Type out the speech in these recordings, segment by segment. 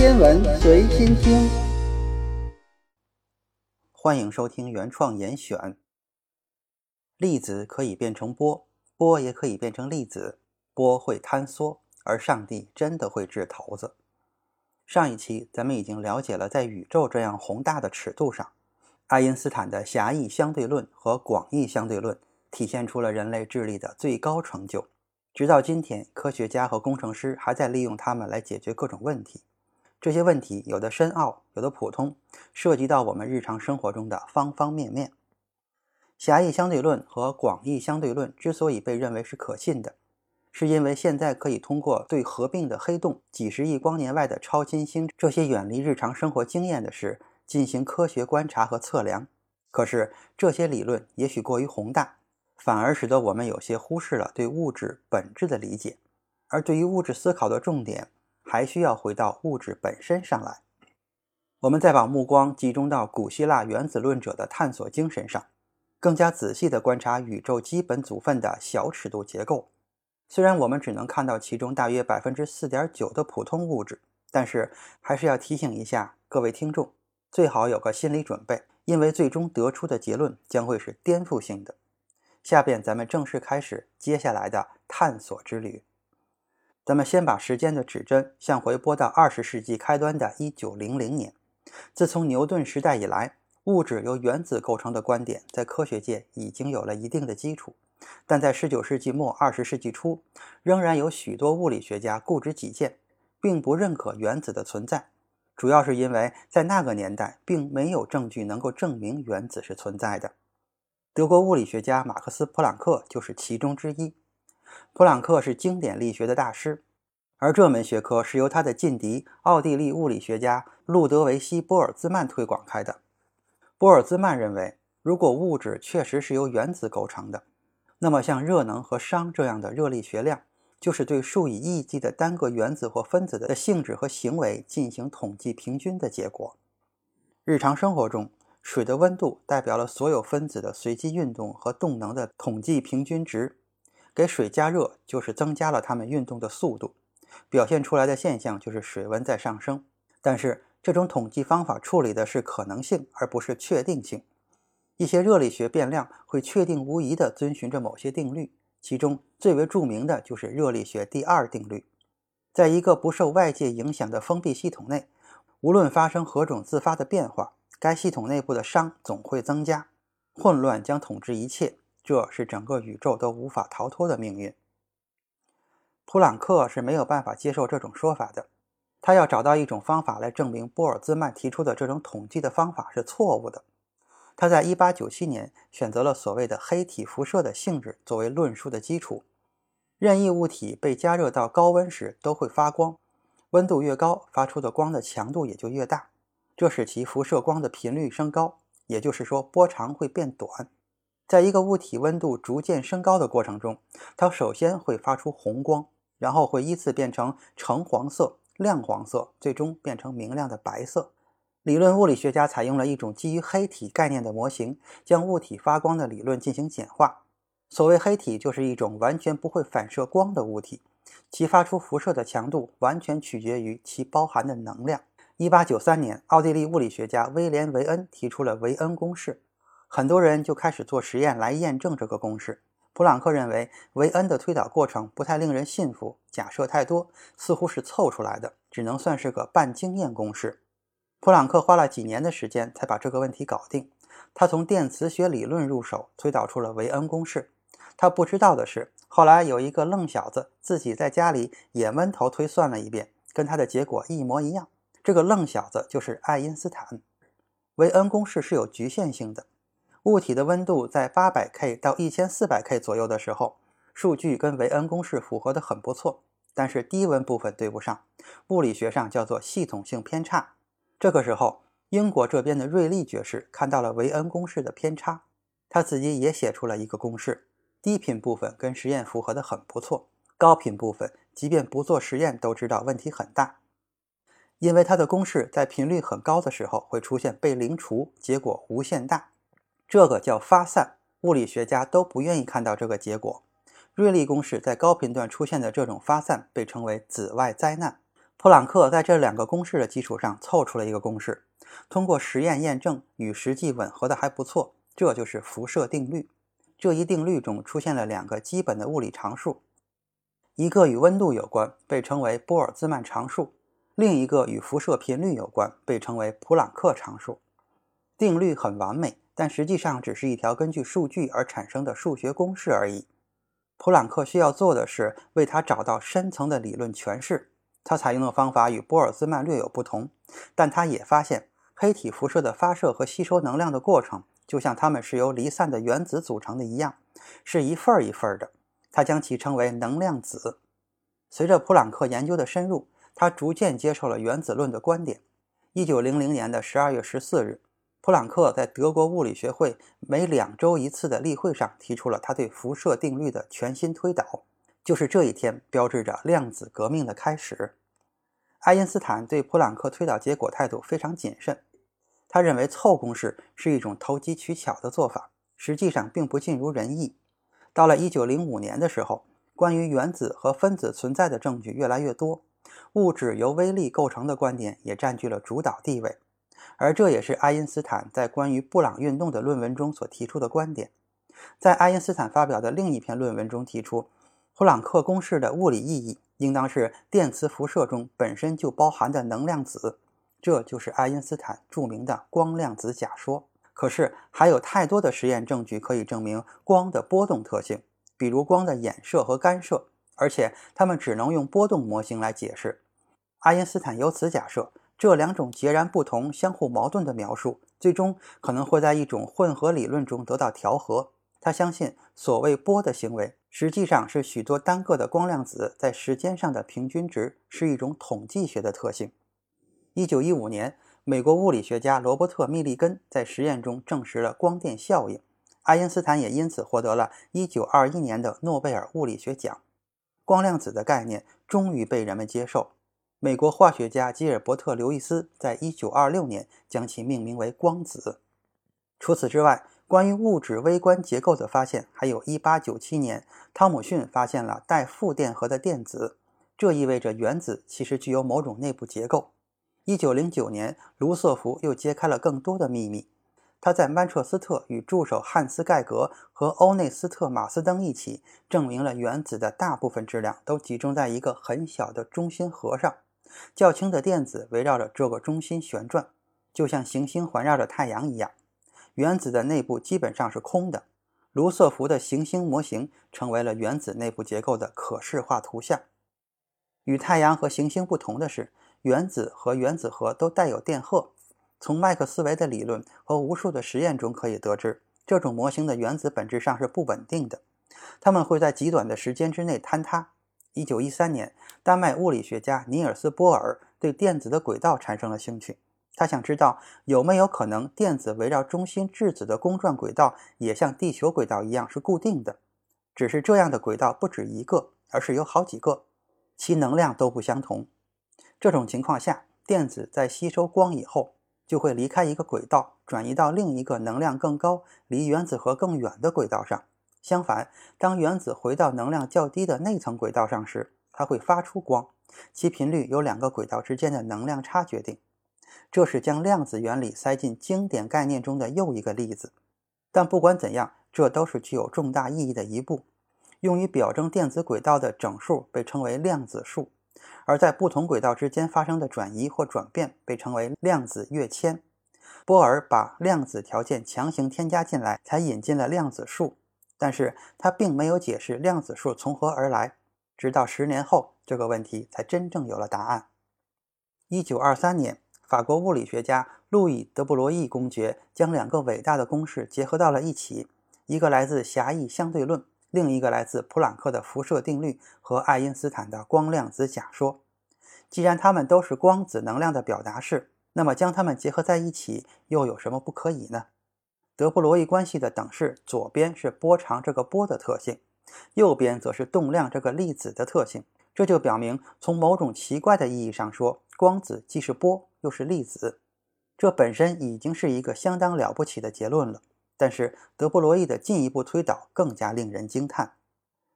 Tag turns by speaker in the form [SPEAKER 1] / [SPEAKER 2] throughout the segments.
[SPEAKER 1] 天文随心听，
[SPEAKER 2] 欢迎收听原创严选。粒子可以变成波，波也可以变成粒子，波会坍缩，而上帝真的会掷骰子。上一期咱们已经了解了，在宇宙这样宏大的尺度上，爱因斯坦的狭义相对论和广义相对论体现出了人类智力的最高成就。直到今天，科学家和工程师还在利用它们来解决各种问题。这些问题有的深奥，有的普通，涉及到我们日常生活中的方方面面。狭义相对论和广义相对论之所以被认为是可信的，是因为现在可以通过对合并的黑洞、几十亿光年外的超新星这些远离日常生活经验的事进行科学观察和测量。可是这些理论也许过于宏大。反而使得我们有些忽视了对物质本质的理解，而对于物质思考的重点，还需要回到物质本身上来。我们再把目光集中到古希腊原子论者的探索精神上，更加仔细地观察宇宙基本组分的小尺度结构。虽然我们只能看到其中大约百分之四点九的普通物质，但是还是要提醒一下各位听众，最好有个心理准备，因为最终得出的结论将会是颠覆性的。下边咱们正式开始接下来的探索之旅。咱们先把时间的指针向回拨到二十世纪开端的一九零零年。自从牛顿时代以来，物质由原子构成的观点在科学界已经有了一定的基础。但在十九世纪末二十世纪初，仍然有许多物理学家固执己见，并不认可原子的存在。主要是因为在那个年代，并没有证据能够证明原子是存在的。德国物理学家马克思·普朗克就是其中之一。普朗克是经典力学的大师，而这门学科是由他的劲敌奥地利物理学家路德维希·波尔兹曼推广开的。波尔兹曼认为，如果物质确实是由原子构成的，那么像热能和熵这样的热力学量，就是对数以亿计的单个原子或分子的性质和行为进行统计平均的结果。日常生活中，水的温度代表了所有分子的随机运动和动能的统计平均值。给水加热就是增加了它们运动的速度，表现出来的现象就是水温在上升。但是这种统计方法处理的是可能性，而不是确定性。一些热力学变量会确定无疑地遵循着某些定律，其中最为著名的就是热力学第二定律。在一个不受外界影响的封闭系统内，无论发生何种自发的变化。该系统内部的熵总会增加，混乱将统治一切，这是整个宇宙都无法逃脱的命运。普朗克是没有办法接受这种说法的，他要找到一种方法来证明波尔兹曼提出的这种统计的方法是错误的。他在1897年选择了所谓的黑体辐射的性质作为论述的基础。任意物体被加热到高温时都会发光，温度越高，发出的光的强度也就越大。这使其辐射光的频率升高，也就是说波长会变短。在一个物体温度逐渐升高的过程中，它首先会发出红光，然后会依次变成橙黄色、亮黄色，最终变成明亮的白色。理论物理学家采用了一种基于黑体概念的模型，将物体发光的理论进行简化。所谓黑体，就是一种完全不会反射光的物体，其发出辐射的强度完全取决于其包含的能量。一八九三年，奥地利物理学家威廉·维恩提出了维恩公式，很多人就开始做实验来验证这个公式。普朗克认为维恩的推导过程不太令人信服，假设太多，似乎是凑出来的，只能算是个半经验公式。普朗克花了几年的时间才把这个问题搞定。他从电磁学理论入手，推导出了维恩公式。他不知道的是，后来有一个愣小子自己在家里也闷头推算了一遍，跟他的结果一模一样。这个愣小子就是爱因斯坦。维恩公式是有局限性的，物体的温度在八百 K 到一千四百 K 左右的时候，数据跟维恩公式符合的很不错。但是低温部分对不上，物理学上叫做系统性偏差。这个时候，英国这边的瑞利爵士看到了维恩公式的偏差，他自己也写出了一个公式，低频部分跟实验符合的很不错，高频部分即便不做实验都知道问题很大。因为它的公式在频率很高的时候会出现被零除，结果无限大，这个叫发散。物理学家都不愿意看到这个结果。瑞利公式在高频段出现的这种发散被称为紫外灾难。普朗克在这两个公式的基础上凑出了一个公式，通过实验验证与实际吻合的还不错，这就是辐射定律。这一定律中出现了两个基本的物理常数，一个与温度有关，被称为波尔兹曼常数；另一个与辐射频率有关，被称为普朗克常数。定律很完美，但实际上只是一条根据数据而产生的数学公式而已。普朗克需要做的是为它找到深层的理论诠释。他采用的方法与波尔兹曼略有不同，但他也发现黑体辐射的发射和吸收能量的过程，就像它们是由离散的原子组成的一样，是一份儿一份儿的。他将其称为能量子。随着普朗克研究的深入，他逐渐接受了原子论的观点。一九零零年的十二月十四日，普朗克在德国物理学会每两周一次的例会上提出了他对辐射定律的全新推导。就是这一天，标志着量子革命的开始。爱因斯坦对普朗克推导结果态度非常谨慎，他认为凑公式是一种投机取巧的做法，实际上并不尽如人意。到了1905年的时候，关于原子和分子存在的证据越来越多，物质由微粒构成的观点也占据了主导地位，而这也是爱因斯坦在关于布朗运动的论文中所提出的观点。在爱因斯坦发表的另一篇论文中提出。普朗克公式的物理意义应当是电磁辐射中本身就包含的能量子，这就是爱因斯坦著名的光量子假说。可是还有太多的实验证据可以证明光的波动特性，比如光的衍射和干涉，而且它们只能用波动模型来解释。爱因斯坦由此假设，这两种截然不同、相互矛盾的描述，最终可能会在一种混合理论中得到调和。他相信，所谓波的行为。实际上是许多单个的光量子在时间上的平均值，是一种统计学的特性。一九一五年，美国物理学家罗伯特·密立根在实验中证实了光电效应，爱因斯坦也因此获得了一九二一年的诺贝尔物理学奖。光量子的概念终于被人们接受。美国化学家吉尔伯特·刘易斯在一九二六年将其命名为光子。除此之外，关于物质微观结构的发现，还有一八九七年，汤姆逊发现了带负电荷的电子，这意味着原子其实具有某种内部结构。一九零九年，卢瑟福又揭开了更多的秘密。他在曼彻斯特与助手汉斯·盖格和欧内斯特·马斯登一起，证明了原子的大部分质量都集中在一个很小的中心核上，较轻的电子围绕着这个中心旋转，就像行星环绕着太阳一样。原子的内部基本上是空的。卢瑟福的行星模型成为了原子内部结构的可视化图像。与太阳和行星不同的是，原子和原子核都带有电荷。从麦克斯韦的理论和无数的实验中可以得知，这种模型的原子本质上是不稳定的，它们会在极短的时间之内坍塌。1913年，丹麦物理学家尼尔斯·波尔对电子的轨道产生了兴趣。他想知道有没有可能电子围绕中心质子的公转轨道也像地球轨道一样是固定的，只是这样的轨道不止一个，而是有好几个，其能量都不相同。这种情况下，电子在吸收光以后就会离开一个轨道，转移到另一个能量更高、离原子核更远的轨道上。相反，当原子回到能量较低的内层轨道上时，它会发出光，其频率由两个轨道之间的能量差决定。这是将量子原理塞进经典概念中的又一个例子，但不管怎样，这都是具有重大意义的一步。用于表征电子轨道的整数被称为量子数，而在不同轨道之间发生的转移或转变被称为量子跃迁。波尔把量子条件强行添加进来，才引进了量子数，但是他并没有解释量子数从何而来。直到十年后，这个问题才真正有了答案。一九二三年。法国物理学家路易·德布罗意公爵将两个伟大的公式结合到了一起，一个来自狭义相对论，另一个来自普朗克的辐射定律和爱因斯坦的光量子假说。既然它们都是光子能量的表达式，那么将它们结合在一起又有什么不可以呢？德布罗意关系的等式左边是波长这个波的特性，右边则是动量这个粒子的特性。这就表明，从某种奇怪的意义上说，光子既是波。又是粒子，这本身已经是一个相当了不起的结论了。但是德布罗意的进一步推导更加令人惊叹。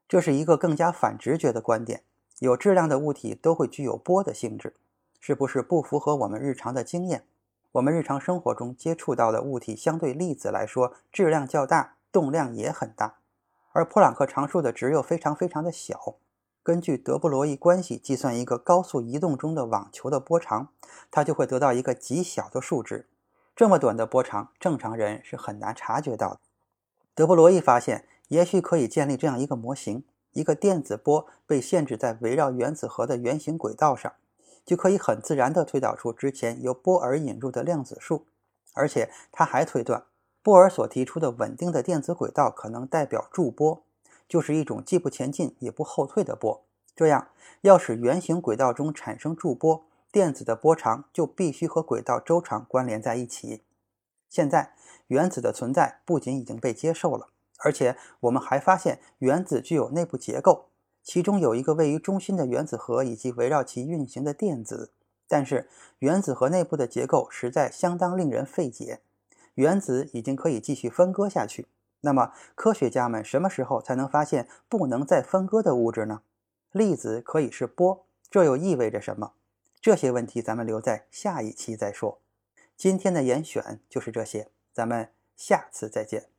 [SPEAKER 2] 这是一个更加反直觉的观点。有质量的物体都会具有波的性质，是不是不符合我们日常的经验？我们日常生活中接触到的物体，相对粒子来说质量较大，动量也很大，而普朗克常数的值又非常非常的小。根据德布罗意关系计算一个高速移动中的网球的波长，它就会得到一个极小的数值。这么短的波长，正常人是很难察觉到的。德布罗意发现，也许可以建立这样一个模型。一个电子波被限制在围绕原子核的圆形轨道上，就可以很自然地推导出之前由波尔引入的量子数。而且他还推断，波尔所提出的稳定的电子轨道可能代表驻波，就是一种既不前进也不后退的波。这样，要使圆形轨道中产生驻波，电子的波长就必须和轨道周长关联在一起。现在，原子的存在不仅已经被接受了。而且我们还发现，原子具有内部结构，其中有一个位于中心的原子核以及围绕其运行的电子。但是，原子核内部的结构实在相当令人费解。原子已经可以继续分割下去，那么科学家们什么时候才能发现不能再分割的物质呢？粒子可以是波，这又意味着什么？这些问题咱们留在下一期再说。今天的严选就是这些，咱们下次再见。